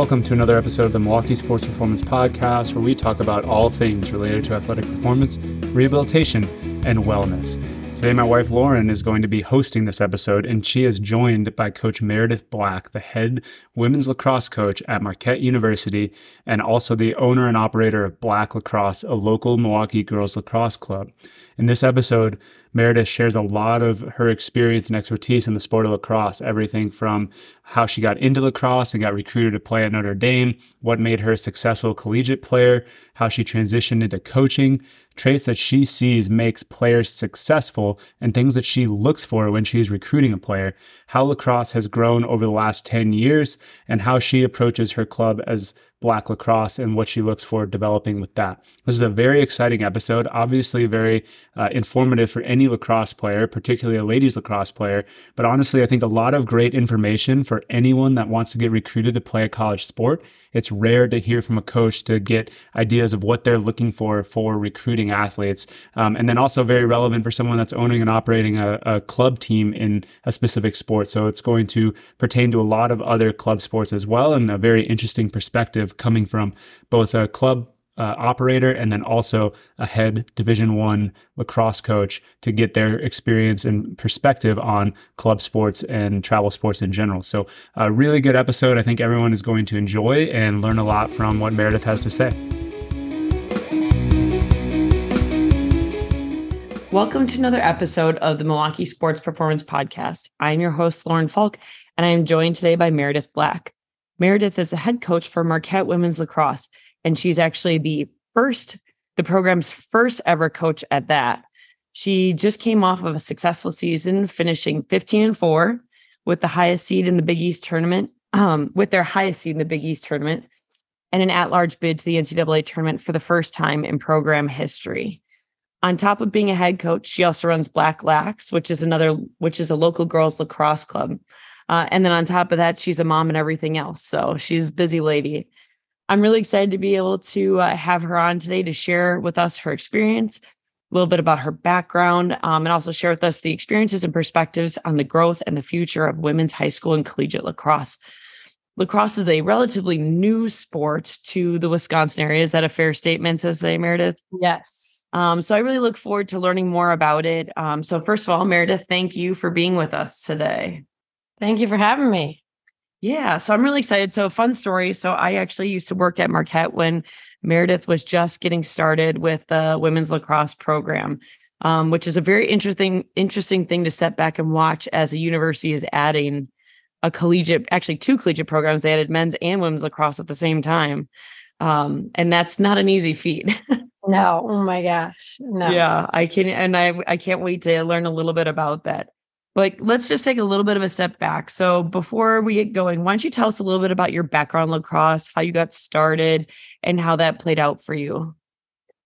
Welcome to another episode of the Milwaukee Sports Performance Podcast, where we talk about all things related to athletic performance, rehabilitation, and wellness. Today, my wife Lauren is going to be hosting this episode, and she is joined by Coach Meredith Black, the head women's lacrosse coach at Marquette University, and also the owner and operator of Black Lacrosse, a local Milwaukee girls lacrosse club. In this episode, Meredith shares a lot of her experience and expertise in the sport of lacrosse, everything from how she got into lacrosse and got recruited to play at Notre Dame, what made her a successful collegiate player, how she transitioned into coaching, traits that she sees makes players successful, and things that she looks for when she's recruiting a player, how lacrosse has grown over the last 10 years, and how she approaches her club as Black Lacrosse and what she looks for developing with that. This is a very exciting episode, obviously very uh, informative for any lacrosse player, particularly a ladies lacrosse player. But honestly, I think a lot of great information for anyone that wants to get recruited to play a college sport. It's rare to hear from a coach to get ideas of what they're looking for for recruiting athletes. Um, and then also very relevant for someone that's owning and operating a, a club team in a specific sport. So it's going to pertain to a lot of other club sports as well, and a very interesting perspective coming from both a club uh, operator and then also a head division one lacrosse coach to get their experience and perspective on club sports and travel sports in general so a really good episode i think everyone is going to enjoy and learn a lot from what meredith has to say Welcome to another episode of the Milwaukee Sports Performance Podcast. I am your host, Lauren Falk, and I am joined today by Meredith Black. Meredith is the head coach for Marquette Women's Lacrosse, and she's actually the first, the program's first ever coach at that. She just came off of a successful season, finishing 15 and 4 with the highest seed in the Big East tournament, um, with their highest seed in the Big East tournament, and an at large bid to the NCAA tournament for the first time in program history. On top of being a head coach, she also runs Black Lax, which is another, which is a local girls lacrosse club. Uh, and then on top of that, she's a mom and everything else. So she's busy lady. I'm really excited to be able to uh, have her on today to share with us her experience, a little bit about her background, um, and also share with us the experiences and perspectives on the growth and the future of women's high school and collegiate lacrosse. Lacrosse is a relatively new sport to the Wisconsin area. Is that a fair statement to say, Meredith? Yes. Um, so I really look forward to learning more about it. Um, so first of all, Meredith, thank you for being with us today. Thank you for having me. Yeah, so I'm really excited. So fun story. So I actually used to work at Marquette when Meredith was just getting started with the women's lacrosse program, um, which is a very interesting interesting thing to step back and watch as a university is adding a collegiate, actually two collegiate programs. They added men's and women's lacrosse at the same time, um, and that's not an easy feat. No, oh my gosh. No. Yeah, I can and I I can't wait to learn a little bit about that. But let's just take a little bit of a step back. So before we get going, why don't you tell us a little bit about your background lacrosse, how you got started, and how that played out for you?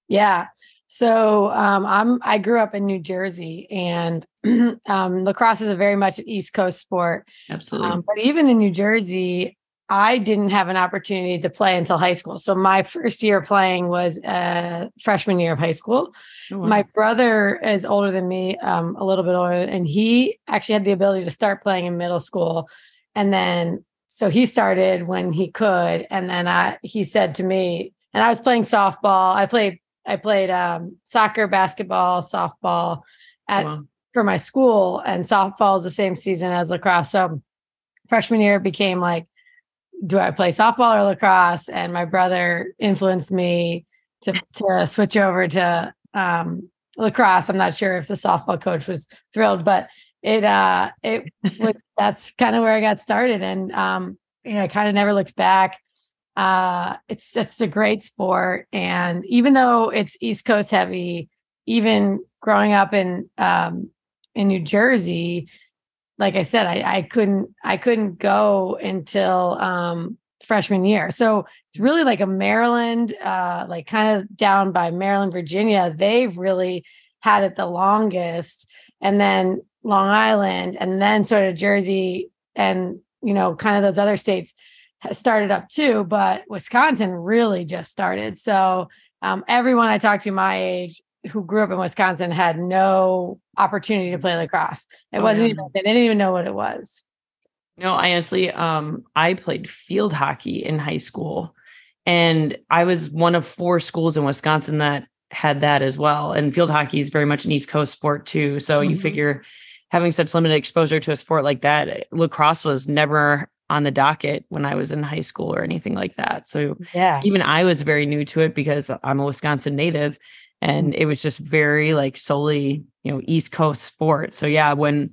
Yeah. So um, I'm I grew up in New Jersey, and um, lacrosse is a very much East Coast sport. Absolutely. Um, but even in New Jersey, I didn't have an opportunity to play until high school. So my first year playing was uh, freshman year of high school. Oh, wow. My brother is older than me, um, a little bit older, and he actually had the ability to start playing in middle school. And then, so he started when he could, and then I, he said to me, and I was playing softball. I played, I played um, soccer, basketball, softball at wow. for my school, and softball is the same season as lacrosse. So freshman year became like do I play softball or lacrosse? And my brother influenced me to to switch over to um, lacrosse. I'm not sure if the softball coach was thrilled, but it uh it was that's kind of where I got started. And um, you know, I kind of never looked back. Uh it's it's a great sport. And even though it's East Coast heavy, even growing up in um in New Jersey, like I said, I, I couldn't I couldn't go until um, freshman year. So it's really like a Maryland, uh, like kind of down by Maryland, Virginia. They've really had it the longest, and then Long Island, and then sort of Jersey, and you know, kind of those other states started up too. But Wisconsin really just started. So um, everyone I talked to my age who grew up in Wisconsin had no opportunity to play lacrosse. It oh, wasn't yeah. even they didn't even know what it was. No, I honestly, um, I played field hockey in high school, and I was one of four schools in Wisconsin that had that as well. And field hockey is very much an East Coast sport too. So mm-hmm. you figure having such limited exposure to a sport like that, lacrosse was never on the docket when I was in high school or anything like that. So yeah, even I was very new to it because I'm a Wisconsin native and it was just very like solely, you know, East Coast sport. So yeah, when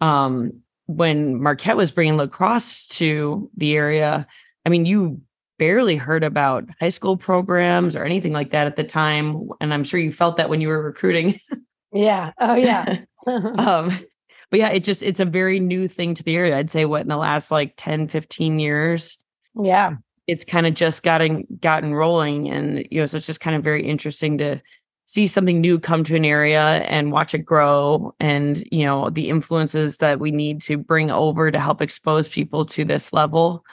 um when Marquette was bringing lacrosse to the area, I mean, you barely heard about high school programs or anything like that at the time. And I'm sure you felt that when you were recruiting. yeah. Oh, yeah. um, but yeah, it just, it's a very new thing to the area. I'd say what in the last like 10, 15 years. Yeah. It's kind of just gotten, gotten rolling. And, you know, so it's just kind of very interesting to see something new come to an area and watch it grow and you know the influences that we need to bring over to help expose people to this level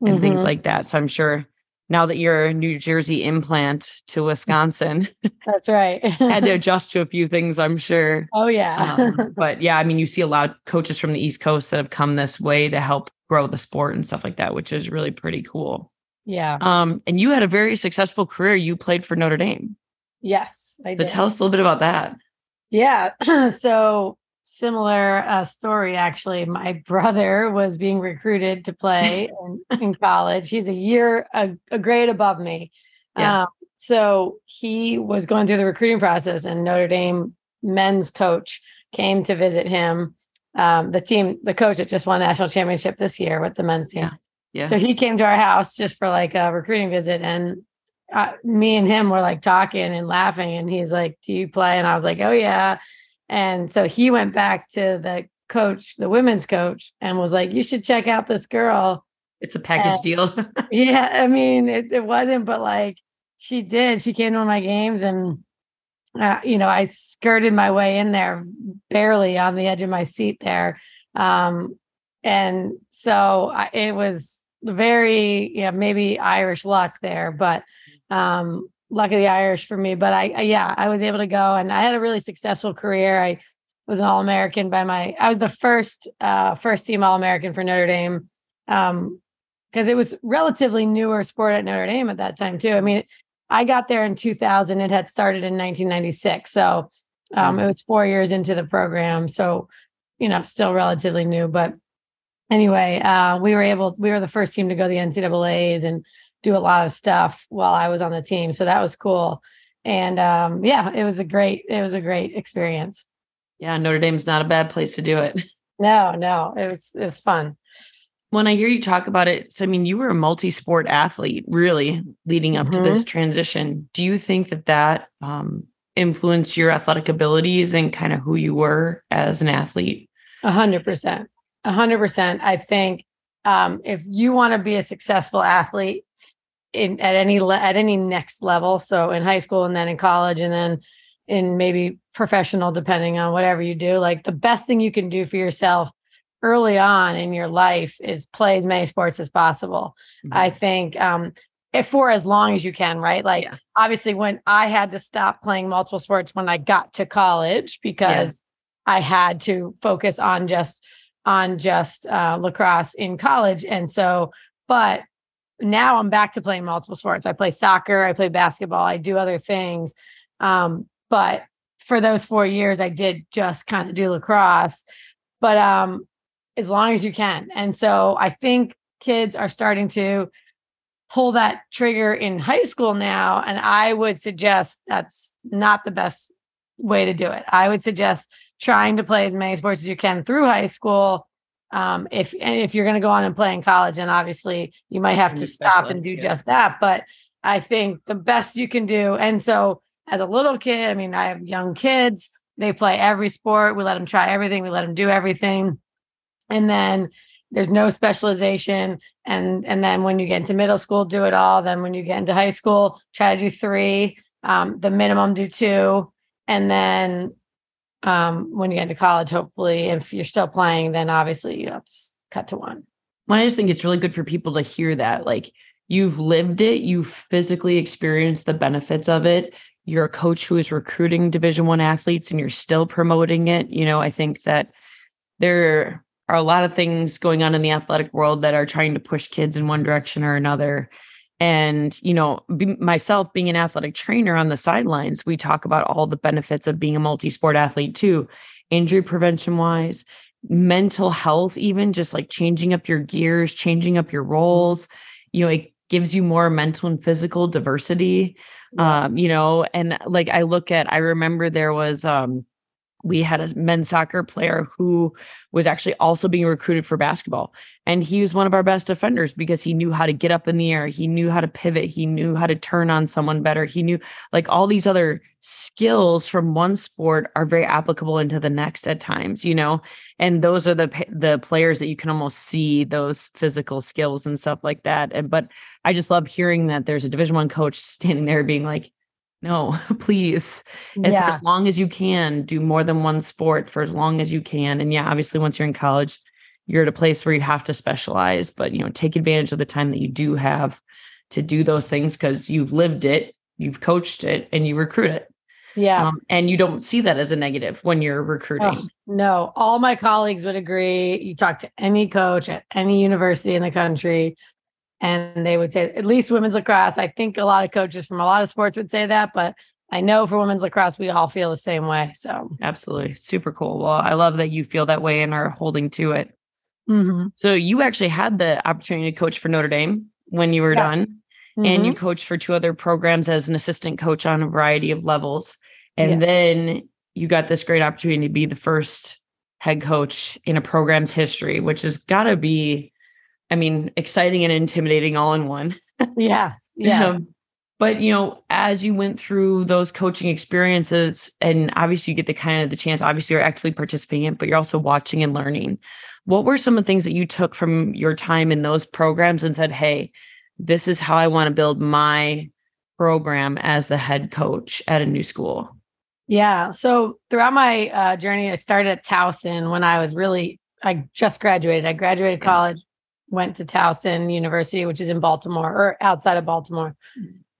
and mm-hmm. things like that. So i'm sure now that you're a new jersey implant to wisconsin that's right. had to adjust to a few things i'm sure. Oh yeah. Um, but yeah i mean you see a lot of coaches from the east coast that have come this way to help grow the sport and stuff like that which is really pretty cool. Yeah. Um and you had a very successful career. You played for notre dame Yes, I did. tell us a little bit about that. Yeah. so similar uh, story actually. My brother was being recruited to play in, in, college. He's a year a, a grade above me. Yeah. Um, so he was going through the recruiting process, and Notre Dame men's coach came to visit him. Um, the team, the coach that just won national championship this year with the men's team. Yeah. Yeah. So he came to our house just for like a recruiting visit, and uh, me and him were like talking and laughing and he's like do you play? And i was like oh yeah. And so he went back to the coach the women's coach and was like you should check out this girl. It's a package and, deal. yeah i mean it, it wasn't but like she did. She came to one of my games and uh, you know i skirted my way in there barely on the edge of my seat there. Um and so I, it was very yeah maybe irish luck there but um, luck of the Irish for me. But I, I, yeah, I was able to go and I had a really successful career. I was an All American by my, I was the first, uh, first team All American for Notre Dame. Um, because it was relatively newer sport at Notre Dame at that time too. I mean, I got there in 2000. It had started in 1996, so um, it was four years into the program. So, you know, still relatively new. But anyway, uh, we were able. We were the first team to go to the NCAA's, and do a lot of stuff while I was on the team. So that was cool. And um, yeah, it was a great, it was a great experience. Yeah, Notre Dame's not a bad place to do it. No, no, it was it was fun. When I hear you talk about it, so I mean, you were a multi-sport athlete, really, leading up mm-hmm. to this transition. Do you think that that um, influenced your athletic abilities and kind of who you were as an athlete? A hundred percent, a hundred percent. I think um, if you want to be a successful athlete, in at any le- at any next level so in high school and then in college and then in maybe professional depending on whatever you do like the best thing you can do for yourself early on in your life is play as many sports as possible mm-hmm. i think um if for as long as you can right like yeah. obviously when i had to stop playing multiple sports when i got to college because yeah. i had to focus on just on just uh, lacrosse in college and so but now I'm back to playing multiple sports. I play soccer, I play basketball, I do other things. Um, but for those four years, I did just kind of do lacrosse, but um, as long as you can. And so I think kids are starting to pull that trigger in high school now. And I would suggest that's not the best way to do it. I would suggest trying to play as many sports as you can through high school um, if and if you're going to go on and play in college, and obviously you might have to stop and do yeah. just that. But I think the best you can do, and so as a little kid, I mean, I have young kids. They play every sport. We let them try everything. We let them do everything, and then there's no specialization. And and then when you get into middle school, do it all. Then when you get into high school, try to do three. Um, the minimum do two, and then um, when you get into college, hopefully, if you're still playing, then obviously you have to cut to one. Well, I just think it's really good for people to hear that. Like you've lived it, you've physically experienced the benefits of it. You're a coach who is recruiting Division One athletes, and you're still promoting it. You know, I think that there are a lot of things going on in the athletic world that are trying to push kids in one direction or another. And, you know, be, myself being an athletic trainer on the sidelines, we talk about all the benefits of being a multi sport athlete too, injury prevention wise, mental health, even just like changing up your gears, changing up your roles. You know, it gives you more mental and physical diversity. Um, you know, and like I look at, I remember there was, um, we had a men's soccer player who was actually also being recruited for basketball. And he was one of our best defenders because he knew how to get up in the air. He knew how to pivot. He knew how to turn on someone better. He knew like all these other skills from one sport are very applicable into the next at times, you know? And those are the the players that you can almost see those physical skills and stuff like that. And but I just love hearing that there's a division 1 coach standing there being like, no, please. And yeah. for as long as you can, do more than one sport for as long as you can. And yeah, obviously, once you're in college, you're at a place where you have to specialize, but you know, take advantage of the time that you do have to do those things because you've lived it, you've coached it, and you recruit it. Yeah. Um, and you don't see that as a negative when you're recruiting. Oh, no, all my colleagues would agree. You talk to any coach at any university in the country, and they would say at least women's lacrosse. I think a lot of coaches from a lot of sports would say that, but I know for women's lacrosse, we all feel the same way. So absolutely super cool. Well, I love that you feel that way and are holding to it. Mm-hmm. So you actually had the opportunity to coach for Notre Dame when you were yes. done, mm-hmm. and you mm-hmm. coached for two other programs as an assistant coach on a variety of levels, and yeah. then you got this great opportunity to be the first head coach in a program's history, which has got to be I mean, exciting and intimidating all in one. yeah. Yeah. Um, but you know, as you went through those coaching experiences, and obviously you get the kind of the chance, obviously you're actively participating in, but you're also watching and learning. What were some of the things that you took from your time in those programs and said, hey, this is how I want to build my program as the head coach at a new school? Yeah. So throughout my uh, journey, I started at Towson when I was really, I just graduated. I graduated college, went to Towson University, which is in Baltimore or outside of Baltimore.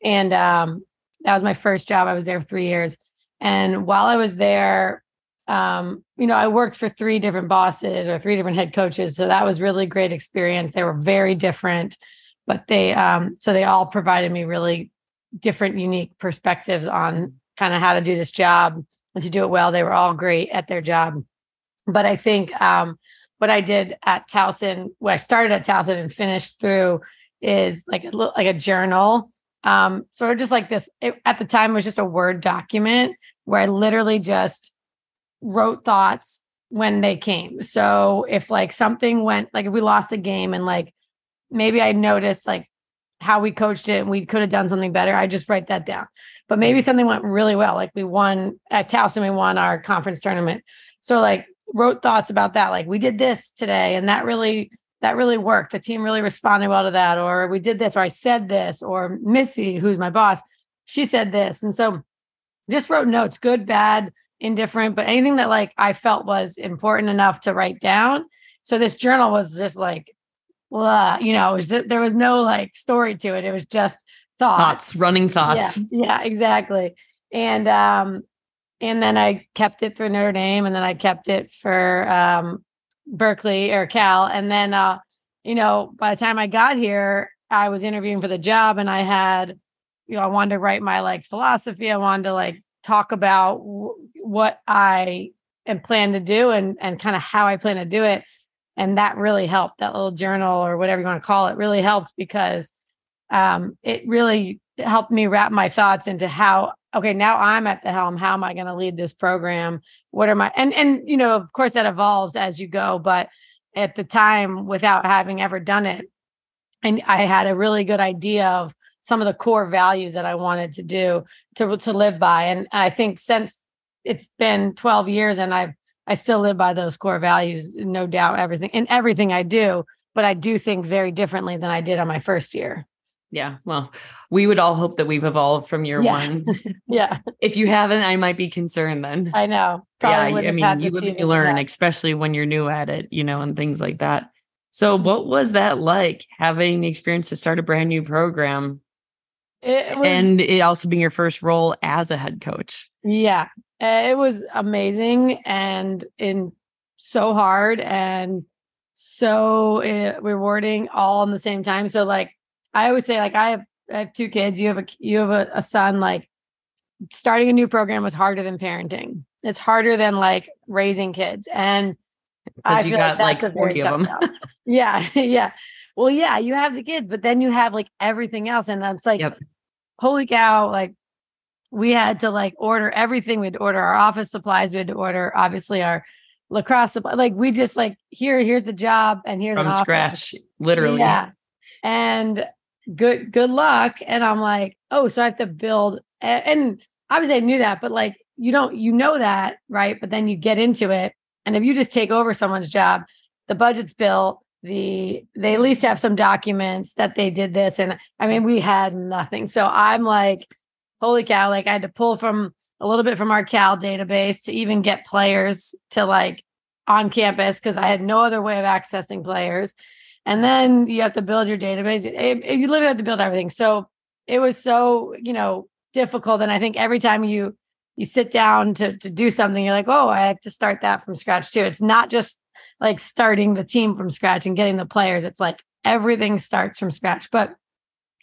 And um, that was my first job. I was there three years. And while I was there, um, you know, I worked for three different bosses or three different head coaches. So that was really great experience. They were very different, but they, um, so they all provided me really different, unique perspectives on kind of how to do this job and to do it well. They were all great at their job. But I think um, what I did at Towson, what I started at Towson and finished through is like a like a journal. Um, sort of just like this. It, at the time, was just a Word document where I literally just wrote thoughts when they came. So if like something went, like if we lost a game and like maybe I noticed like how we coached it and we could have done something better, I just write that down. But maybe something went really well, like we won at Towson, we won our conference tournament. So like wrote thoughts about that like we did this today and that really that really worked. The team really responded well to that or we did this or i said this or missy who's my boss she said this and so just wrote notes good bad indifferent but anything that like i felt was important enough to write down. So this journal was just like blah, you know it was just, there was no like story to it it was just thoughts, thoughts running thoughts. Yeah, yeah exactly. And um and then I kept it for Notre Dame, and then I kept it for um, Berkeley or Cal, and then uh, you know by the time I got here, I was interviewing for the job, and I had you know I wanted to write my like philosophy. I wanted to like talk about w- what I and plan to do, and and kind of how I plan to do it, and that really helped. That little journal or whatever you want to call it really helped because um, it really helped me wrap my thoughts into how okay now i'm at the helm how am i going to lead this program? What are my and and you know of course that evolves as you go but at the time without having ever done it and i had a really good idea of some of the core values that i wanted to do to to live by and i think since it's been 12 years and i've i still live by those core values no doubt everything in everything i do but i do things very differently than i did on my first year yeah. Well, we would all hope that we've evolved from year yeah. one. yeah. If you haven't, I might be concerned then. I know. Probably yeah. I mean, you live learn, especially when you're new at it, you know, and things like that. So, what was that like having the experience to start a brand new program? It was, and it also being your first role as a head coach. Yeah. Uh, it was amazing and in so hard. And so uh, rewarding all in the same time. So like I always say, like I have I have two kids. You have a you have a, a son. Like starting a new program was harder than parenting. It's harder than like raising kids. And I you got like, like 40 of them. yeah. Yeah. Well, yeah, you have the kids, but then you have like everything else. And it's like, yep. holy cow, like we had to like order everything. We had to order our office supplies. We had to order obviously our lacrosse supply. Like we just like here, here's the job and here's from scratch, literally. Yeah. And good good luck. And I'm like, oh, so I have to build and obviously I knew that, but like you don't you know that, right? But then you get into it. And if you just take over someone's job, the budget's built, the they at least have some documents that they did this. And I mean, we had nothing. So I'm like, holy cow, like I had to pull from a little bit from our Cal database to even get players to like on campus because I had no other way of accessing players. And then you have to build your database. It, it, you literally have to build everything. So it was so, you know, difficult. And I think every time you you sit down to to do something, you're like, oh, I have to start that from scratch too. It's not just like starting the team from scratch and getting the players. It's like everything starts from scratch. But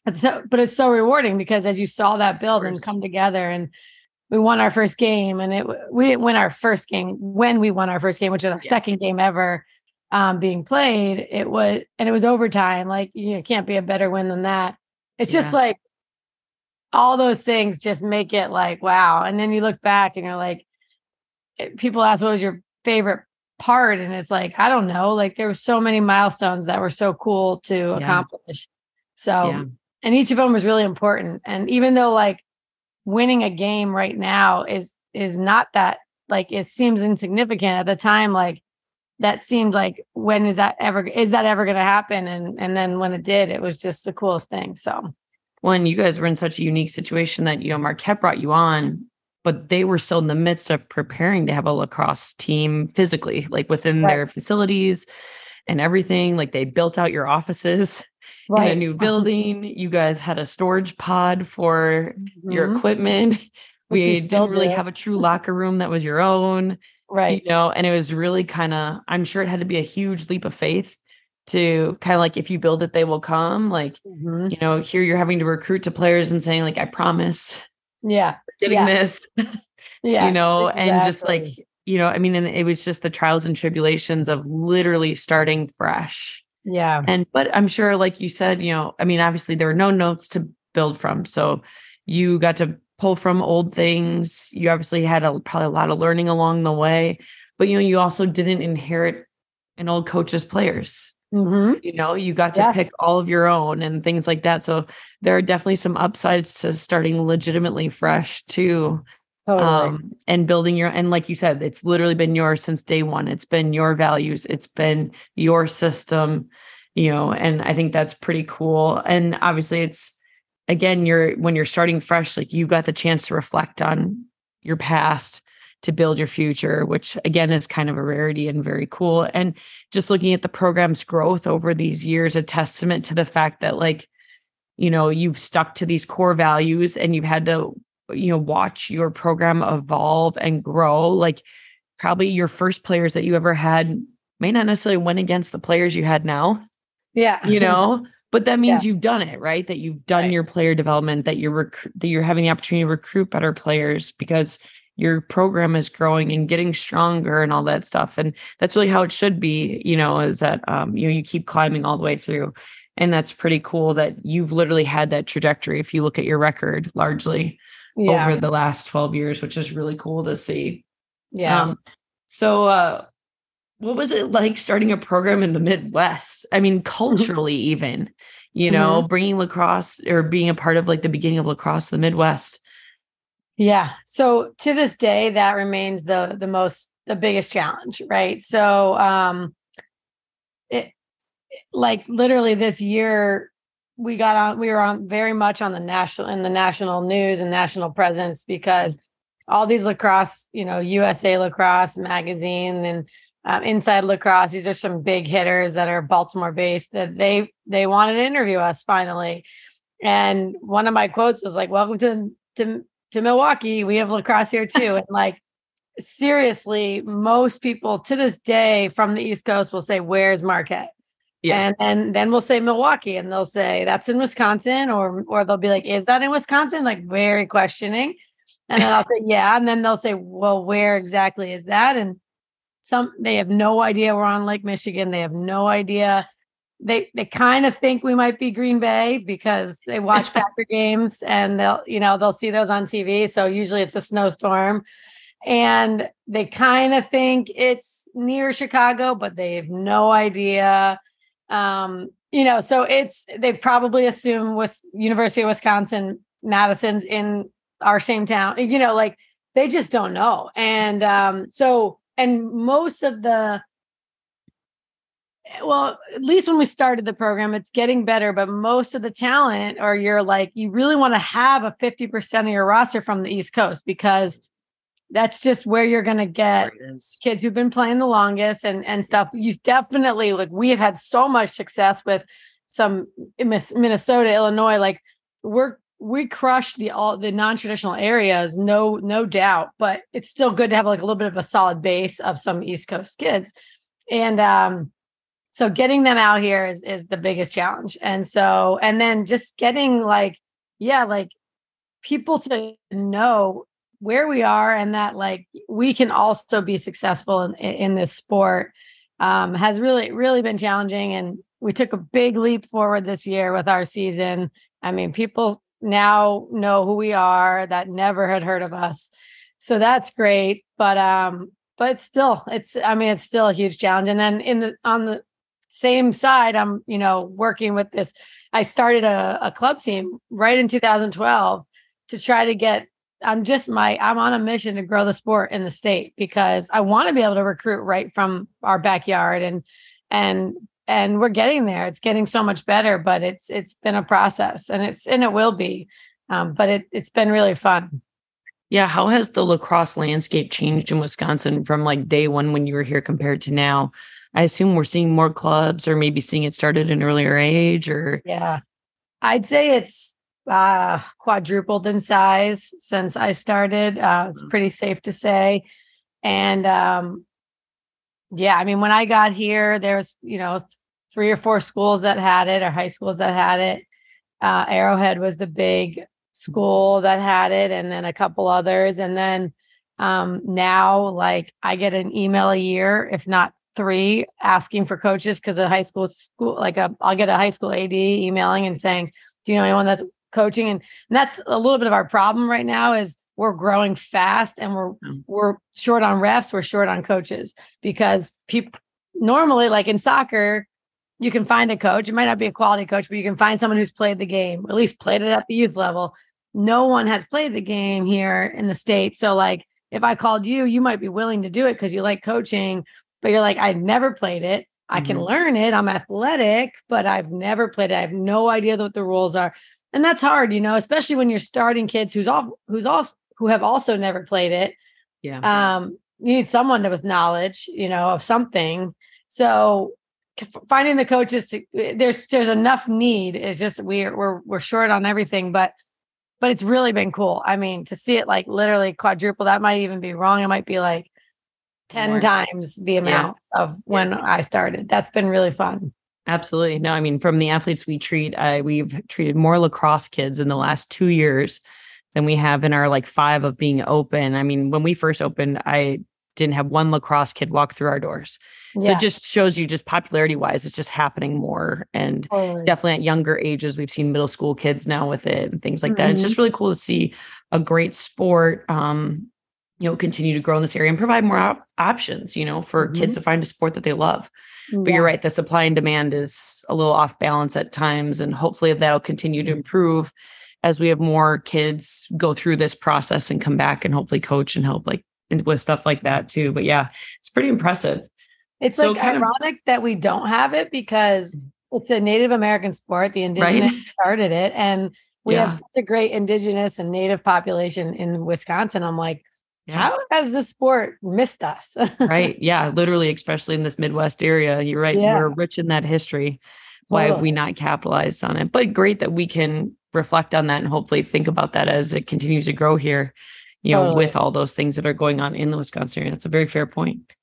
it's so, but it's so rewarding because as you saw that build and come together and we won our first game and it we didn't win our first game when we won our first game, which is our yeah. second game ever um, being played. It was and it was overtime. Like you know, can't be a better win than that. It's yeah. just like all those things just make it like wow. And then you look back and you're like, eh, people ask what was your favorite part, and it's like I don't know. Like there were so many milestones that were so cool to yeah. accomplish. So and each of them was really important. And even though like winning a game right now is is not that like it seems insignificant at the time like that seemed like when is that ever is that ever going to happen and and then when it did it was just the coolest thing so when you guys were in such a unique situation that you know marquette brought you on but they were still in the midst of preparing to have a lacrosse team physically like within right. their facilities and everything like they built out your offices right. in a new building. You guys had a storage pod for mm-hmm. your equipment. we didn't really have a true locker room that was your own. Right. You know, and it was really kind of, I'm sure it had to be a huge leap of faith to kind of like if you build it, they will come. Like, mm-hmm. you know, here you're having to recruit to players and saying, like, I promise. Yeah. Getting yeah. this. yeah. You know, exactly. and just like, you know, I mean, and it was just the trials and tribulations of literally starting fresh yeah. And, but I'm sure, like you said, you know, I mean, obviously there were no notes to build from. So you got to pull from old things. You obviously had a, probably a lot of learning along the way, but, you know, you also didn't inherit an old coach's players. Mm-hmm. You know, you got to yeah. pick all of your own and things like that. So there are definitely some upsides to starting legitimately fresh too. Totally. Um, and building your and like you said, it's literally been yours since day one. It's been your values, it's been your system, you know, and I think that's pretty cool. And obviously it's again, you're when you're starting fresh, like you got the chance to reflect on your past to build your future, which again is kind of a rarity and very cool. And just looking at the program's growth over these years, a testament to the fact that like, you know, you've stuck to these core values and you've had to you know watch your program evolve and grow. Like probably your first players that you ever had may not necessarily win against the players you had now yeah. you know but that means yeah. you've done it right that you've done right. your player development that you're rec- that you're having the opportunity to recruit better players because your program is growing and getting stronger and all that stuff and that's really how it should be you know is that um, you know you keep climbing all the way through and that's pretty cool that you've literally had that trajectory if you look at your record largely yeah. over the last 12 years, which is really cool to see. Yeah. Um, so, uh, what was it like starting a program in the Midwest? I mean, culturally, even, you know, mm-hmm. bringing lacrosse or being a part of like the beginning of lacrosse, the Midwest. Yeah. So to this day, that remains the the most the biggest challenge, right? So, um, it like literally this year we got on we were on very much on the national in the national news and national presence because all these lacrosse you know usa lacrosse magazine and um, inside lacrosse these are some big hitters that are baltimore based that they they wanted to interview us finally and one of my quotes was like welcome to to to milwaukee we have lacrosse here too and like seriously, most people to this day from the East Coast will say, Where's Marquette? Yeah. And, and then we'll say Milwaukee and they'll say that's in Wisconsin, or or they'll be like, Is that in Wisconsin? Like very questioning. And then I'll say, Yeah. And then they'll say, Well, where exactly is that? And some they have no idea we're on Lake Michigan. They have no idea. They they kind of think we might be Green Bay because they watch Packer games and they'll, you know, they'll see those on TV. So usually it's a snowstorm and they kind of think it's near Chicago, but they have no idea. Um, you know, so it's they probably assume with University of Wisconsin, Madison's in our same town. You know, like they just don't know. And um, so and most of the well, at least when we started the program, it's getting better, but most of the talent, or you're like, you really want to have a 50% of your roster from the East Coast because that's just where you're going to get kids who've been playing the longest and and stuff. You've definitely like we have had so much success with some minnesota illinois like we're we crush the all the non-traditional areas no no doubt but it's still good to have like a little bit of a solid base of some east coast kids. And um so getting them out here is is the biggest challenge. And so and then just getting like yeah like people to know where we are and that like we can also be successful in, in this sport um, has really really been challenging. And we took a big leap forward this year with our season. I mean people now know who we are that never had heard of us. So that's great but um but still it's i mean it's still a huge challenge. And then in the on the same side i'm you know working with this i started a, a club team right in 2012 to try to get I'm just my I'm on a mission to grow the sport in the state because I want to be able to recruit right from our backyard and and and we're getting there. It's getting so much better, but it's it's been a process and it's and it will be. Um, but it it's been really fun. Yeah, how has the lacrosse landscape changed in Wisconsin from like day one when you were here compared to now? I assume we're seeing more clubs or maybe seeing it started an earlier age or Yeah. I'd say it's uh, quadrupled in size since I started. Uh, it's mm. pretty safe to say. And um, yeah, I mean, when I got here, there's, you know, three or four schools that had it or high schools that had it. Uh, Arrowhead was the big school that had it, and then a couple others. And then um, now, like, I get an email a year, if not three, asking for coaches because a high school school, like, a, I'll get a high school AD emailing and saying, do you know anyone that's coaching and, and that's a little bit of our problem right now is we're growing fast and we're mm. we're short on refs we're short on coaches because people normally like in soccer you can find a coach it might not be a quality coach but you can find someone who's played the game at least played it at the youth level no one has played the game here in the state so like if i called you you might be willing to do it because you like coaching but you're like I've never played it I can mm-hmm. learn it. I'm athletic, but I've never played it. I have no idea what the rules are and that's hard, you know, especially when you're starting kids who's all who's also who have also never played it. Yeah. Um, you need someone with knowledge, you know, of something. So finding the coaches to there's there's enough need. It's just we're we're we're short on everything, but but it's really been cool. I mean, to see it like literally quadruple, that might even be wrong. It might be like 10 More. times the amount yeah. of when yeah. I started. That's been really fun. Absolutely. No, I mean, from the athletes we treat, uh, we've treated more lacrosse kids in the last two years than we have in our like five of being open. I mean, when we first opened, I didn't have one lacrosse kid walk through our doors. Yeah. So it just shows you just popularity wise, it's just happening more. And totally. definitely at younger ages, we've seen middle school kids now with it and things like mm-hmm. that. It's just really cool to see a great sport, um, you know, continue to grow in this area and provide more op- options, you know, for mm-hmm. kids to find a sport that they love. But you're right, the supply and demand is a little off balance at times. And hopefully that'll continue to improve as we have more kids go through this process and come back and hopefully coach and help like with stuff like that too. But yeah, it's pretty impressive. It's so like ironic of, that we don't have it because mm-hmm. it's a Native American sport. The indigenous right? started it. And we yeah. have such a great indigenous and native population in Wisconsin. I'm like, yeah. How has the sport missed us? right. Yeah. Literally, especially in this Midwest area. You're right. Yeah. We're rich in that history. Why have we not capitalized on it? But great that we can reflect on that and hopefully think about that as it continues to grow here. You know, totally. with all those things that are going on in the Wisconsin area. That's a very fair point.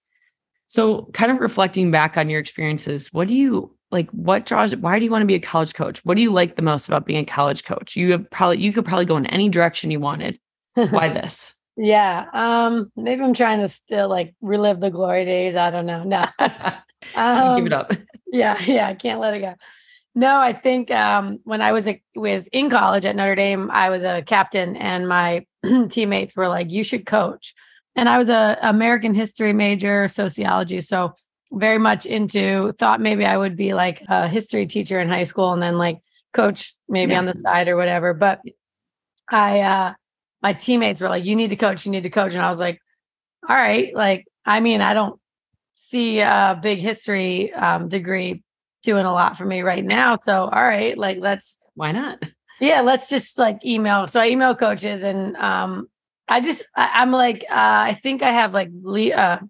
So, kind of reflecting back on your experiences, what do you like? What draws? Why do you want to be a college coach? What do you like the most about being a college coach? You have probably you could probably go in any direction you wanted. Why this? Yeah. Um, maybe I'm trying to still like relive the glory days. I don't know. No. um, give it up. yeah, yeah, I can't let it go. No, I think um, when I was a, was in college at Notre Dame, I was a captain, and my teammates were like, "You should coach." And I was a American history major, sociology, so very much into. Thought maybe I would be like a history teacher in high school, and then like coach maybe yeah. on the side or whatever. But I uh, my teammates were like, you need to coach, you need to coach. And I was like, all right. Like, I mean, I don't see a big history um, degree doing a lot for me right now. So, all right, like, let's, why not? Yeah, let's just like email. So I email coaches and um, I just, I, am like, uh, I think I have like le- uh,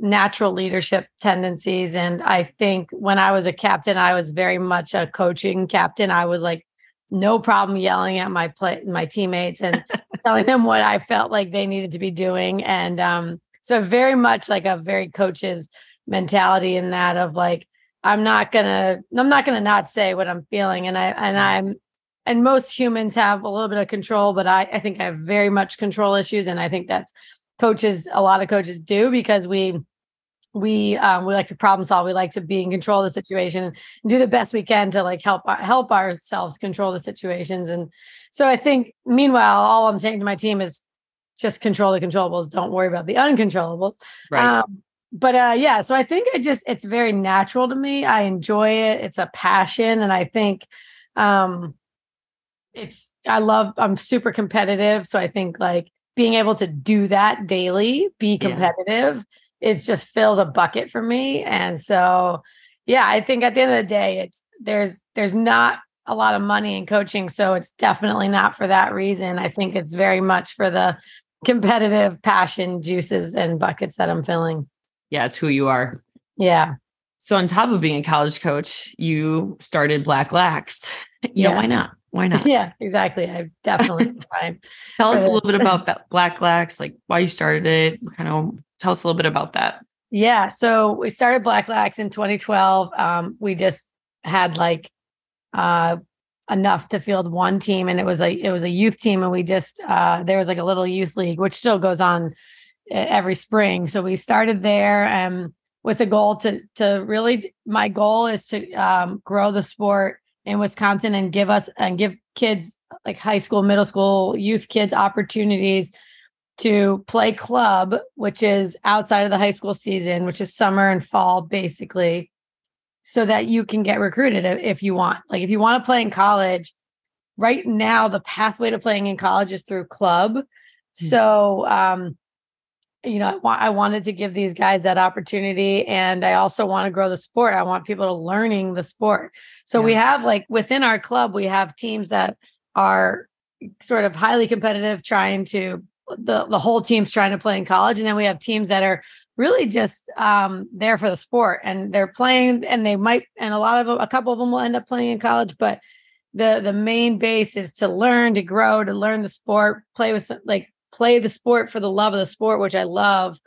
natural leadership tendencies. And I think when I was a captain, I was very much a coaching captain. I was like, no problem yelling at my play my teammates and telling them what I felt like they needed to be doing. And um, so very much like a very coach's mentality in that of like, I'm not gonna, I'm not gonna not say what I'm feeling. And I and I'm and most humans have a little bit of control, but I, I think I have very much control issues. And I think that's coaches, a lot of coaches do because we we um, we like to problem solve. We like to be in control of the situation and do the best we can to like help help ourselves control the situations. And so I think, meanwhile, all I'm saying to my team is just control the controllables. Don't worry about the uncontrollables. Right. Um, but uh, yeah, so I think I just it's very natural to me. I enjoy it. It's a passion, and I think um, it's I love. I'm super competitive, so I think like being able to do that daily, be competitive. Yeah it just fills a bucket for me. And so, yeah, I think at the end of the day, it's there's there's not a lot of money in coaching, so it's definitely not for that reason. I think it's very much for the competitive passion juices and buckets that I'm filling. Yeah, it's who you are. Yeah. So on top of being a college coach, you started Black Lax. You yeah. know, why not? Why not? Yeah, exactly. I definitely Tell us a little bit about that Black Lax, like why you started it, kind of tell us a little bit about that. Yeah. So we started Black Lax in 2012. Um, we just had like uh, enough to field one team, and it was a it was a youth team, and we just uh, there was like a little youth league, which still goes on every spring. So we started there um, with a goal to to really my goal is to um, grow the sport in Wisconsin and give us and give kids like high school, middle school, youth kids opportunities to play club, which is outside of the high school season, which is summer and fall, basically, so that you can get recruited if you want. Like if you want to play in college, right now the pathway to playing in college is through club. Mm-hmm. So, um, you know, I, wa- I wanted to give these guys that opportunity, and I also want to grow the sport. I want people to learning the sport. So yeah. we have like within our club, we have teams that are sort of highly competitive, trying to the the whole team's trying to play in college, and then we have teams that are really just um, there for the sport, and they're playing, and they might, and a lot of them, a couple of them will end up playing in college, but the the main base is to learn, to grow, to learn the sport, play with some, like play the sport for the love of the sport, which I love.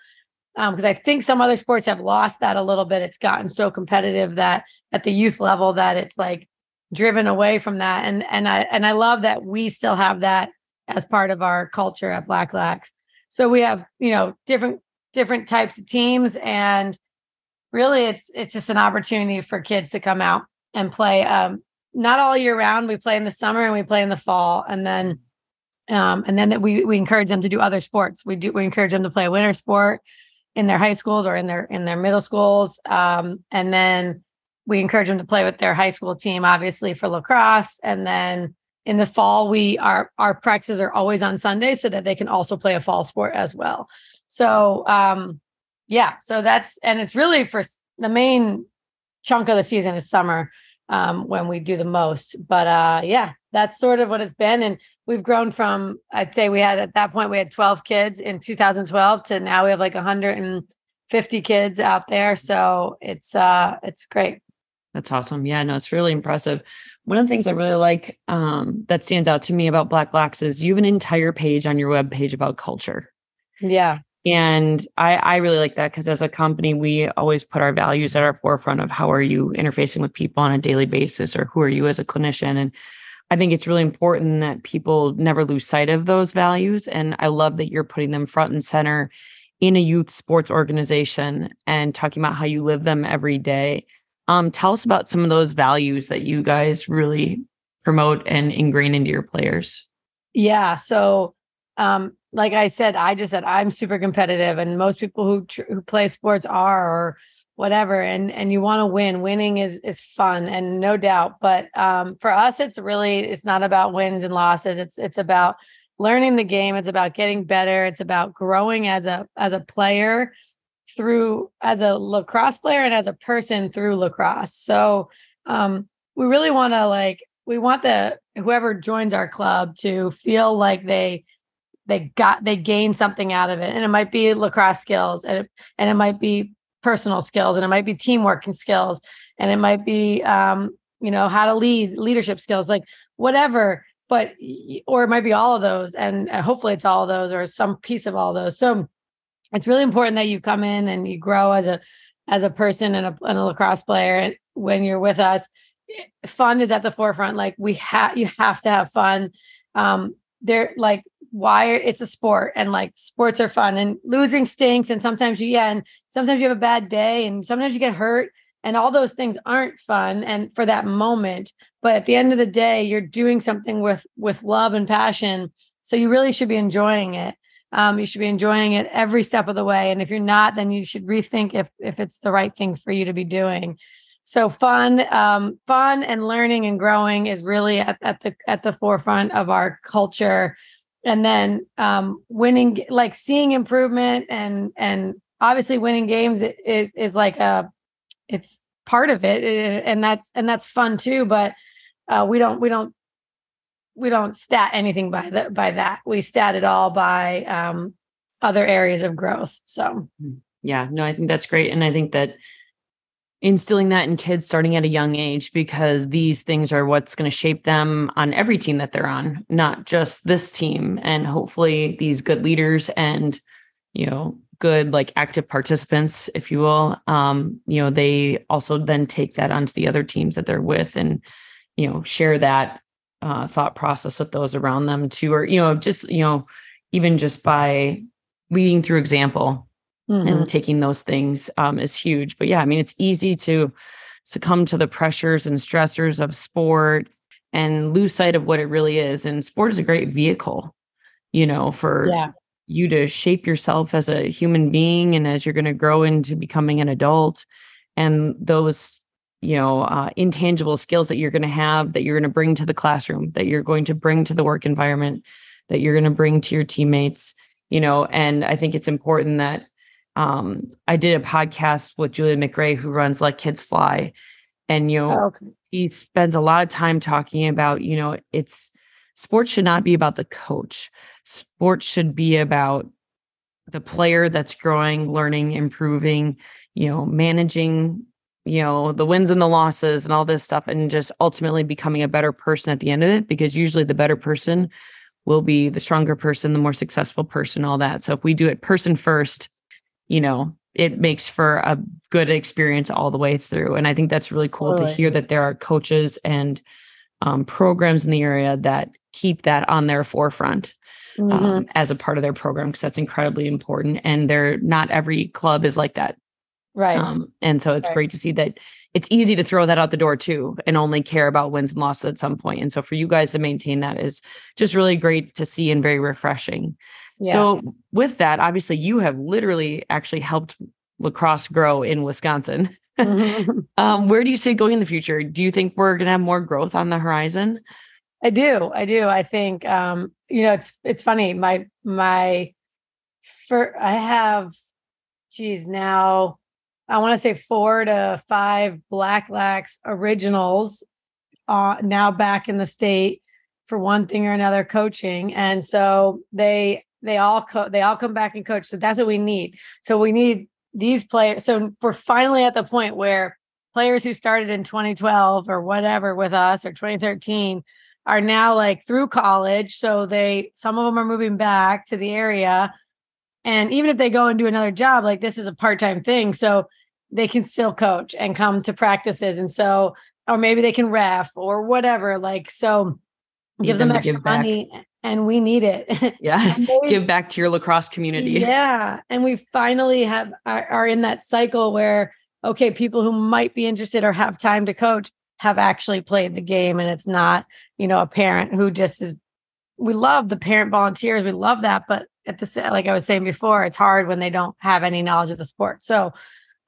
Because um, I think some other sports have lost that a little bit. It's gotten so competitive that at the youth level that it's like driven away from that. And and I and I love that we still have that as part of our culture at Black Lax. So we have, you know, different different types of teams and really it's it's just an opportunity for kids to come out and play um not all year round. We play in the summer and we play in the fall and then um and then that we we encourage them to do other sports. We do we encourage them to play a winter sport in their high schools or in their in their middle schools. Um and then we encourage them to play with their high school team obviously for lacrosse. And then in the fall we our our practices are always on sundays so that they can also play a fall sport as well. So um yeah so that's and it's really for the main chunk of the season is summer um when we do the most. But uh yeah that's sort of what it's been. And we've grown from i'd say we had at that point we had 12 kids in 2012 to now we have like 150 kids out there so it's uh it's great That's awesome. Yeah, no, it's really impressive. One of the things I really like um, that stands out to me about Black Lax is you have an entire page on your web page about culture. Yeah. And I, I really like that because as a company, we always put our values at our forefront of how are you interfacing with people on a daily basis or who are you as a clinician. And I think it's really important that people never lose sight of those values. And I love that you're putting them front and center in a youth sports organization and talking about how you live them every day. Um, tell us about some of those values that you guys really promote and ingrain into your players. Yeah. So, um, like I said, I just said I'm super competitive, and most people who tr- who play sports are or whatever and and you want to win. Winning is is fun and no doubt but um for us it's really it's not about wins and losses. It's it's about learning the game. It's about getting better. It's about growing as a as a player through as a lacrosse player and as a person through lacrosse. So um we really want to like we want the whoever joins our club to feel like they they got they gain something out of it. And it might be lacrosse skills and it, and it might be personal skills and it might be teamwork and skills and it might be um, you know how to lead leadership skills like whatever but or it might be all of those and hopefully it's all of those or some piece of all of those. So it's really important that you come in and you grow as a as a person and a, and a lacrosse player and when you're with us fun is at the forefront like we have you have to have fun. Um they're like why it's a sport and like sports are fun and losing stinks and sometimes you yeah and sometimes you have a bad day and sometimes you get hurt and all those things aren't fun and for that moment but at the end of the day you're doing something with with love and passion so you really should be enjoying it. Um, you should be enjoying it every step of the way and if you're not then you should rethink if if it's the right thing for you to be doing. So fun um, fun and learning and growing is really at, at the at the forefront of our culture and then um, winning like seeing improvement and and obviously winning games is is like a it's part of it eh, and that's and that's fun too but uh, we don't we don't we don't stat anything by that by that. We stat it all by um, other areas of growth so. Mm, yeah no i think that's great and i think that instilling that in kids starting at a young age because these things are what's going to shape them on every team that they're on, not just this team. And hopefully, these good leaders and, you know, good like active participants, if you will, um, you know, they also then take that onto the other teams that they're with and, you know, share that uh, thought process with those around them too, or, you know, just, you know, even just by leading through example mm-hmm. and taking those things um, is huge. But yeah, I mean, it's easy to succumb to the pressures and stressors of sport and lose sight of what it really is. And sport is a great vehicle, you know, for yeah. you to shape yourself as a human being and as you're going to grow into becoming an adult. And those, you know, uh, intangible skills that you're going to have that you're going to bring to the classroom, that you're going to bring to the work environment, that you're going to bring to your teammates, you know, and I think it's important that um, I did a podcast with Julia McRae, who runs Let Kids Fly. And, you know, oh, okay. he spends a lot of time talking about, you know, it's sports should not be about the coach. Sports should be about the player that's growing, learning, improving, you know, managing, you know, the wins and the losses and all this stuff, and just ultimately becoming a better person at the end of it. Because usually the better person will be the stronger person, the more successful person, all that. So if we do it person first, you know, it makes for a good experience all the way through. And I think that's really cool totally. to hear that there are coaches and um, programs in the area that keep that on their forefront mm-hmm. um, as a part of their program because that's incredibly important. And they're not every club is like that. Right. Um, and so it's right. great to see that it's easy to throw that out the door too and only care about wins and losses at some point. And so for you guys to maintain that is just really great to see and very refreshing. Yeah. So with that, obviously you have literally actually helped lacrosse grow in Wisconsin. Mm-hmm. um, where do you see it going in the future? Do you think we're gonna have more growth on the horizon? I do. I do. I think um, you know, it's it's funny. My my for I have geez, now I want to say four to five Black Lax originals uh, now back in the state for one thing or another coaching. And so they they all co- they all come back and coach. So that's what we need. So we need these players. So we're finally at the point where players who started in 2012 or whatever with us or 2013 are now like through college. So they, some of them are moving back to the area. And even if they go and do another job, like this is a part time thing. So they can still coach and come to practices. And so, or maybe they can ref or whatever. Like, so gives them, them extra money and we need it. Yeah. they, give back to your lacrosse community. Yeah. And we finally have are, are in that cycle where, okay, people who might be interested or have time to coach have actually played the game. And it's not, you know, a parent who just is we love the parent volunteers. We love that. But at the like I was saying before, it's hard when they don't have any knowledge of the sport. So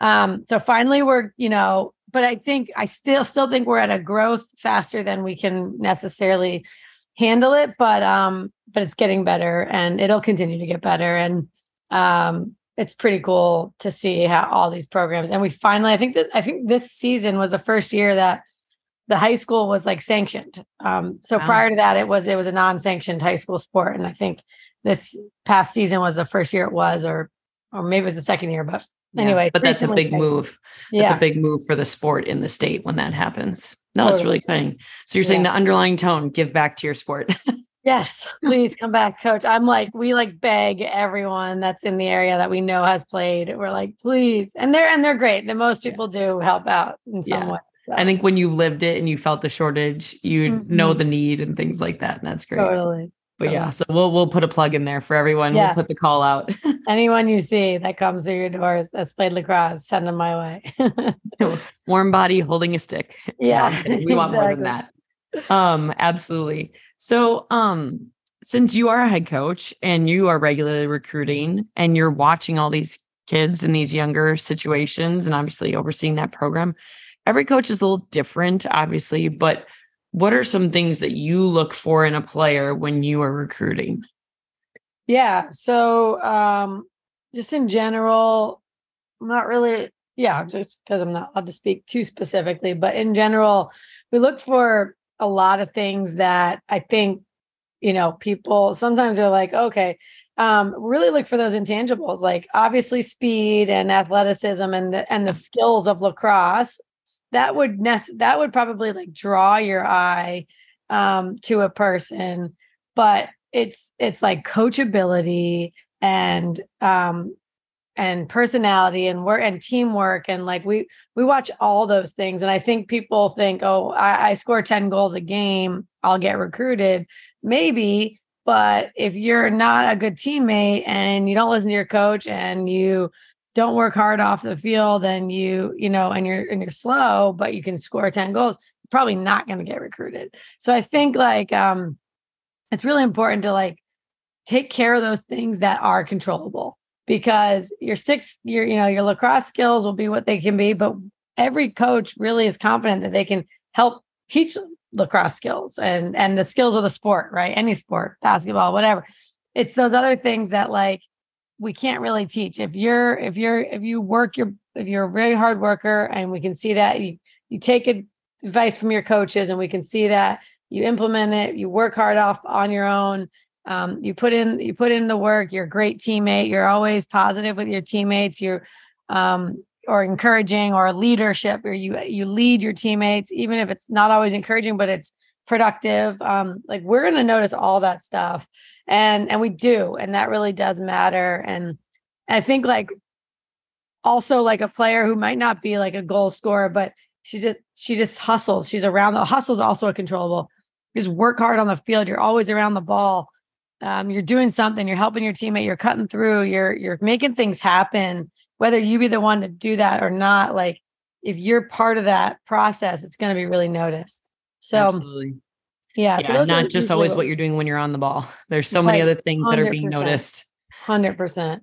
um, so finally we're, you know, but I think I still still think we're at a growth faster than we can necessarily handle it, but um, but it's getting better and it'll continue to get better. And um it's pretty cool to see how all these programs and we finally I think that I think this season was the first year that the high school was like sanctioned. Um, so wow. prior to that, it was it was a non-sanctioned high school sport, and I think this past season was the first year it was, or or maybe it was the second year, but anyway, but that's a big move. That's yeah. a big move for the sport in the state when that happens. No, totally. it's really exciting. So you're saying the underlying tone, give back to your sport. yes, please come back, coach. I'm like, we like beg everyone that's in the area that we know has played. We're like, please. And they're and they're great. The most people yeah. do help out in some way. So. I think when you lived it and you felt the shortage, you mm-hmm. know the need and things like that. And that's great. Totally. But yeah, so we'll we'll put a plug in there for everyone. Yeah. We'll put the call out. Anyone you see that comes through your doors that's played lacrosse, send them my way. Warm body holding a stick. Yeah. we want exactly. more than that. Um, absolutely. So um since you are a head coach and you are regularly recruiting and you're watching all these kids in these younger situations and obviously overseeing that program, every coach is a little different, obviously, but what are some things that you look for in a player when you are recruiting? Yeah. So, um, just in general, not really, yeah, just because I'm not allowed to speak too specifically, but in general, we look for a lot of things that I think, you know, people sometimes are like, okay, um, really look for those intangibles, like obviously speed and athleticism and the, and the skills of lacrosse that would nec- that would probably like draw your eye um, to a person but it's it's like coachability and um and personality and work and teamwork and like we we watch all those things and i think people think oh I, I score 10 goals a game i'll get recruited. Maybe but if you're not a good teammate and you don't listen to your coach and you don't work hard off the field and you you know and you're and you're slow but you can score 10 goals probably not going to get recruited. So i think like um it's really important to like take care of those things that are controllable because your six your you know your lacrosse skills will be what they can be but every coach really is confident that they can help teach lacrosse skills and and the skills of the sport right? Any sport basketball whatever. It's those other things that like we can't really teach. If you're if you're if you work your if you're a very hard worker and we can see that you you take advice from your coaches and we can see that you implement it you work hard off on your own um, you put in you put in the work you're a great teammate you're always positive with your teammates you're um, or encouraging or leadership or you you lead your teammates even if it's not always encouraging but it's productive um, like we're going to notice all that stuff and and we do and that really does matter. And i think like also like a player who might not be like a goal scorer but she just she just hustles. She's around the hustle's also a controllable just work hard on the field. You're always around the ball. Um, you're doing something. You're helping your teammate. You're cutting through. You're you're making things happen. Whether you be the one to do that or not like if you're part of that process it's going to be really noticed. So Absolutely. Yeah. yeah so not just always what you're doing when you're on the ball. There's so many other things that are being noticed. 100%.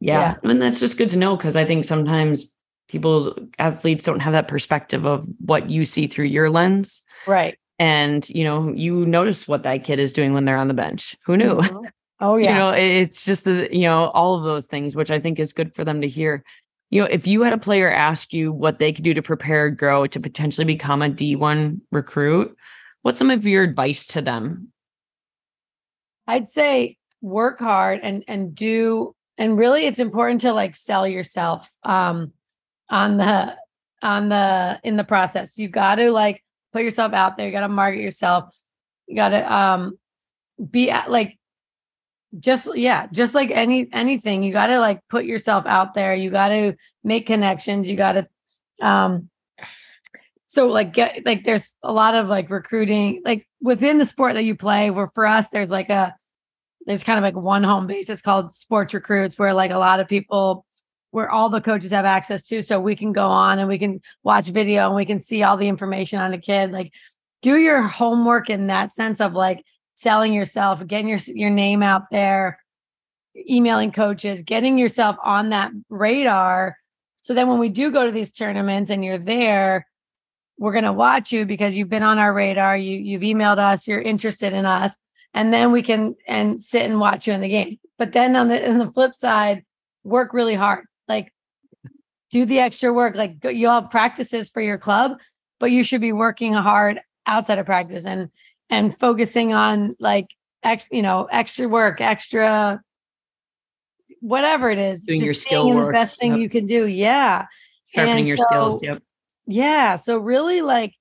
Yeah. yeah. And that's just good to know because I think sometimes people, athletes don't have that perspective of what you see through your lens. Right. And, you know, you notice what that kid is doing when they're on the bench. Who knew? Mm-hmm. Oh, yeah. you know, it's just the, you know, all of those things, which I think is good for them to hear. You know, if you had a player ask you what they could do to prepare, grow to potentially become a D1 recruit, What's some of your advice to them? I'd say work hard and and do and really it's important to like sell yourself um on the on the in the process. You got to like put yourself out there. You got to market yourself. You got to um be at, like just yeah, just like any anything. You got to like put yourself out there. You got to make connections. You got to um so like get like there's a lot of like recruiting like within the sport that you play where for us there's like a there's kind of like one home base. It's called sports recruits where like a lot of people where all the coaches have access to. So we can go on and we can watch video and we can see all the information on a kid. Like do your homework in that sense of like selling yourself getting your your name out there emailing coaches getting yourself on that radar. So then when we do go to these tournaments and you're there we're going to watch you because you've been on our radar. You you've emailed us. You're interested in us. And then we can and sit and watch you in the game. But then on the on the flip side work really hard. Like do the extra work. Like you'll have practices for your club but you should be working hard outside of practice and and focusing on like ex, you know extra work extra whatever it is. Doing your skill work the best thing yep. you can do. Yeah. Sharpening and your so, skills. Yep yeah so really like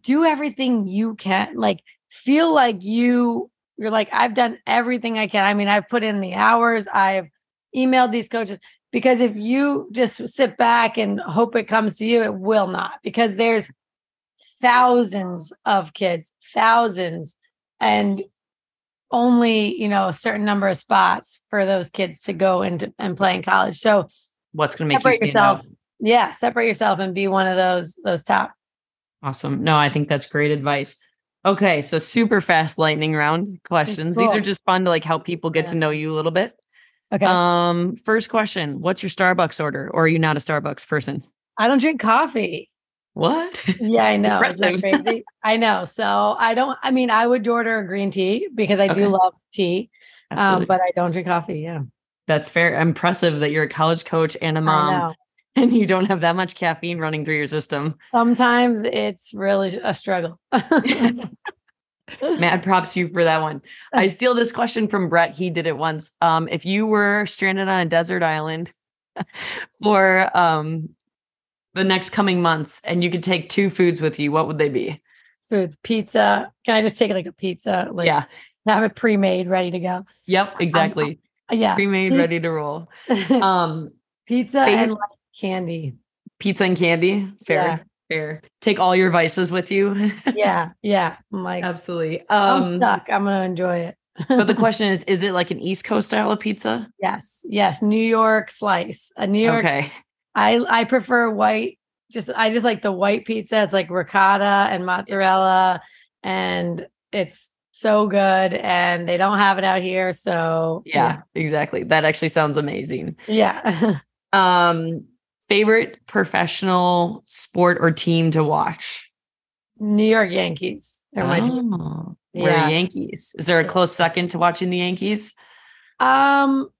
do everything you can like feel like you you're like I've done everything I can I mean I've put in the hours I've emailed these coaches because if you just sit back and hope it comes to you it will not because there's thousands of kids thousands and only you know a certain number of spots for those kids to go into and play in college so what's going to make you yourself out? Yeah separate yourself and be one of those those top awesome no i think that's great advice okay so super fast lightning round questions cool. these are just fun to like help people get yeah. to know you a little bit okay um first question what's your starbucks order or are you not a starbucks person i don't drink coffee what? Yeah, I know. Crazy? I know. So I don't, I mean, I would order a green tea because I okay. do love tea, um, but I don't drink coffee. Yeah. That's fair. Impressive that you're a college coach and a mom and you don't have that much caffeine running through your system. Sometimes it's really a struggle. Mad props you for that one. I steal this question from Brett. He did it once. Um, if you were stranded on a desert island for um the next coming months and you could take two foods with you, what would they be? Foods, pizza. Can I just take like a pizza? Like, yeah. Have it pre-made, ready to go. Yep, exactly. Um, yeah. Pre-made, ready to roll. Um pizza favorite, and like candy. Pizza and candy. Fair. Yeah. Fair. Take all your vices with you. yeah. Yeah. I'm like absolutely. Um I'm stuck. I'm gonna enjoy it. but the question is, is it like an East Coast style of pizza? Yes. Yes. New York slice. A New York okay. I I prefer white. Just I just like the white pizza. It's like ricotta and mozzarella, and it's so good. And they don't have it out here, so yeah, yeah. exactly. That actually sounds amazing. Yeah. um, favorite professional sport or team to watch? New York Yankees. They're my team. Oh, yeah. Yankees. Is there a close second to watching the Yankees? Um,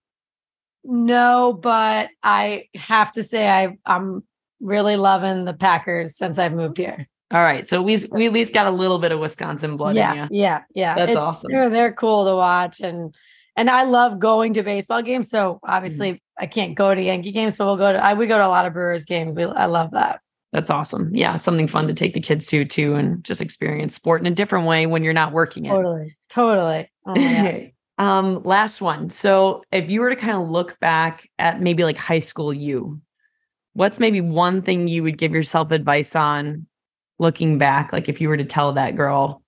no, but I have to say I I'm really loving the Packers since I've moved here. All right, so we we at least got a little bit of Wisconsin blood. In you. Yeah, yeah, yeah. That's it's, awesome. They're they're cool to watch, and and I love going to baseball games. So obviously, mm. I can't go to Yankee games, so we'll go to. I we go to a lot of Brewers games. We, I love that. That's awesome. Yeah, something fun to take the kids to too, and just experience sport in a different way when you're not working it. Totally, totally. Oh Um, last one. So if you were to kind of look back at maybe like high school you, what's maybe one thing you would give yourself advice on looking back? Like if you were to tell that girl.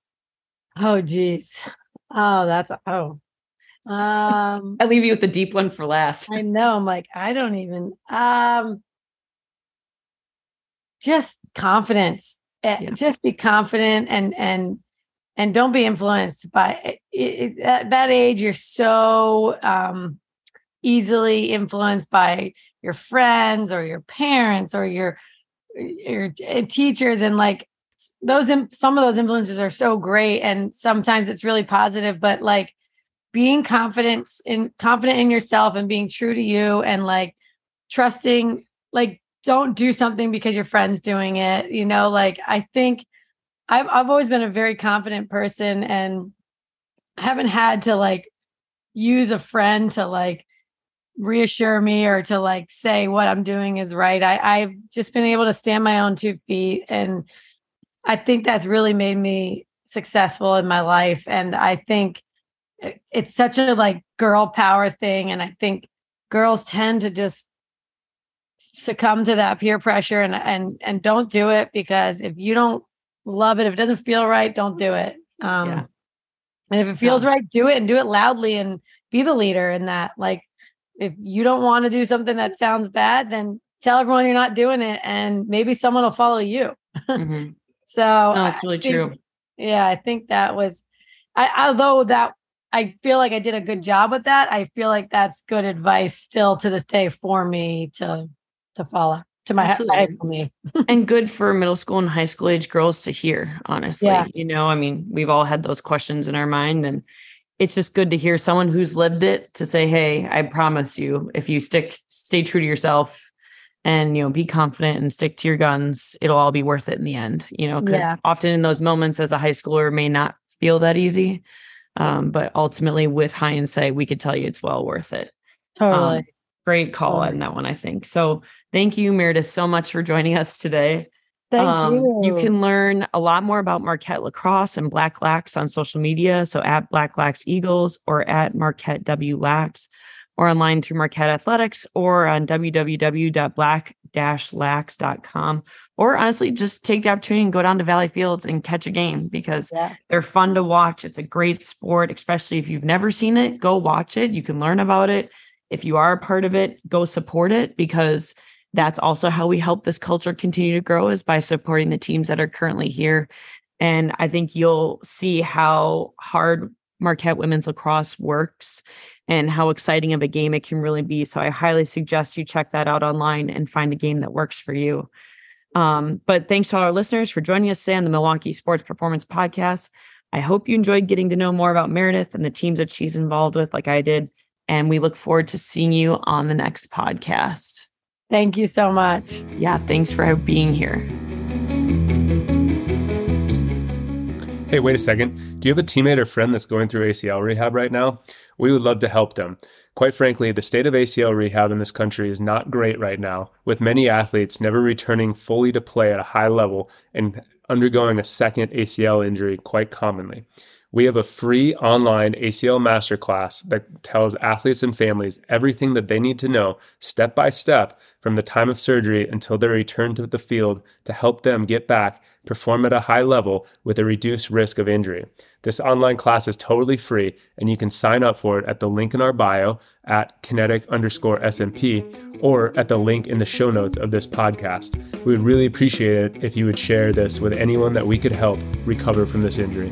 Oh geez. Oh, that's oh. Um I leave you with the deep one for last. I know. I'm like, I don't even um just confidence. Eh, yeah. Just be confident and and and don't be influenced by it, it, at that age you're so um, easily influenced by your friends or your parents or your your eh, teachers and like those some of those influences are so great and sometimes it's really positive but like being confident in confident in yourself and being true to you and like trusting like don't do something because your friend's doing it you know like i think I've I've always been a very confident person and haven't had to like use a friend to like reassure me or to like say what I'm doing is right. I, I've just been able to stand my own two feet. And I think that's really made me successful in my life. And I think it's such a like girl power thing. And I think girls tend to just succumb to that peer pressure and and and don't do it because if you don't love it, if it doesn't feel right, don't do it. Um yeah. and if it feels yeah. right, do it and do it loudly and be the leader in that. Like if you don't want to do something that sounds bad, then tell everyone you're not doing it and maybe someone will follow you. Mm-hmm. so no, that's really think, true. Yeah, I think that was I although that I feel like I did a good job with that. I feel like that's good advice still to this day for me to to follow to my me. and good for middle school and high school age girls to hear, honestly. Yeah. You know, I mean, we've all had those questions in our mind and it's just good to hear someone who's lived it to say, Hey, I promise you, if you stick, stay true to yourself and, you know, be confident and stick to your guns, it'll all be worth it in the end, you know, because yeah. often in those moments as a high schooler may not feel that easy. Um, but ultimately with hindsight, we could tell you it's well worth it. Totally. Um, great call totally. on that one, I think. So thank you, Meredith, so much for joining us today. Thank um, you. You can learn a lot more about Marquette lacrosse and Black Lax on social media. So at Black Lax Eagles or at Marquette W Lax or online through Marquette Athletics or on www.black-lax.com. Or honestly, just take the opportunity and go down to Valley Fields and catch a game because yeah. they're fun to watch. It's a great sport, especially if you've never seen it, go watch it. You can learn about it. If you are a part of it, go support it because that's also how we help this culture continue to grow is by supporting the teams that are currently here. And I think you'll see how hard Marquette women's lacrosse works and how exciting of a game it can really be. So I highly suggest you check that out online and find a game that works for you. Um, but thanks to all our listeners for joining us today on the Milwaukee Sports Performance Podcast. I hope you enjoyed getting to know more about Meredith and the teams that she's involved with, like I did. And we look forward to seeing you on the next podcast. Thank you so much. Yeah, thanks for being here. Hey, wait a second. Do you have a teammate or friend that's going through ACL rehab right now? We would love to help them. Quite frankly, the state of ACL rehab in this country is not great right now, with many athletes never returning fully to play at a high level and undergoing a second ACL injury quite commonly. We have a free online ACL masterclass that tells athletes and families everything that they need to know step by step from the time of surgery until their return to the field to help them get back, perform at a high level with a reduced risk of injury. This online class is totally free and you can sign up for it at the link in our bio at kinetic underscore SMP or at the link in the show notes of this podcast. We would really appreciate it if you would share this with anyone that we could help recover from this injury.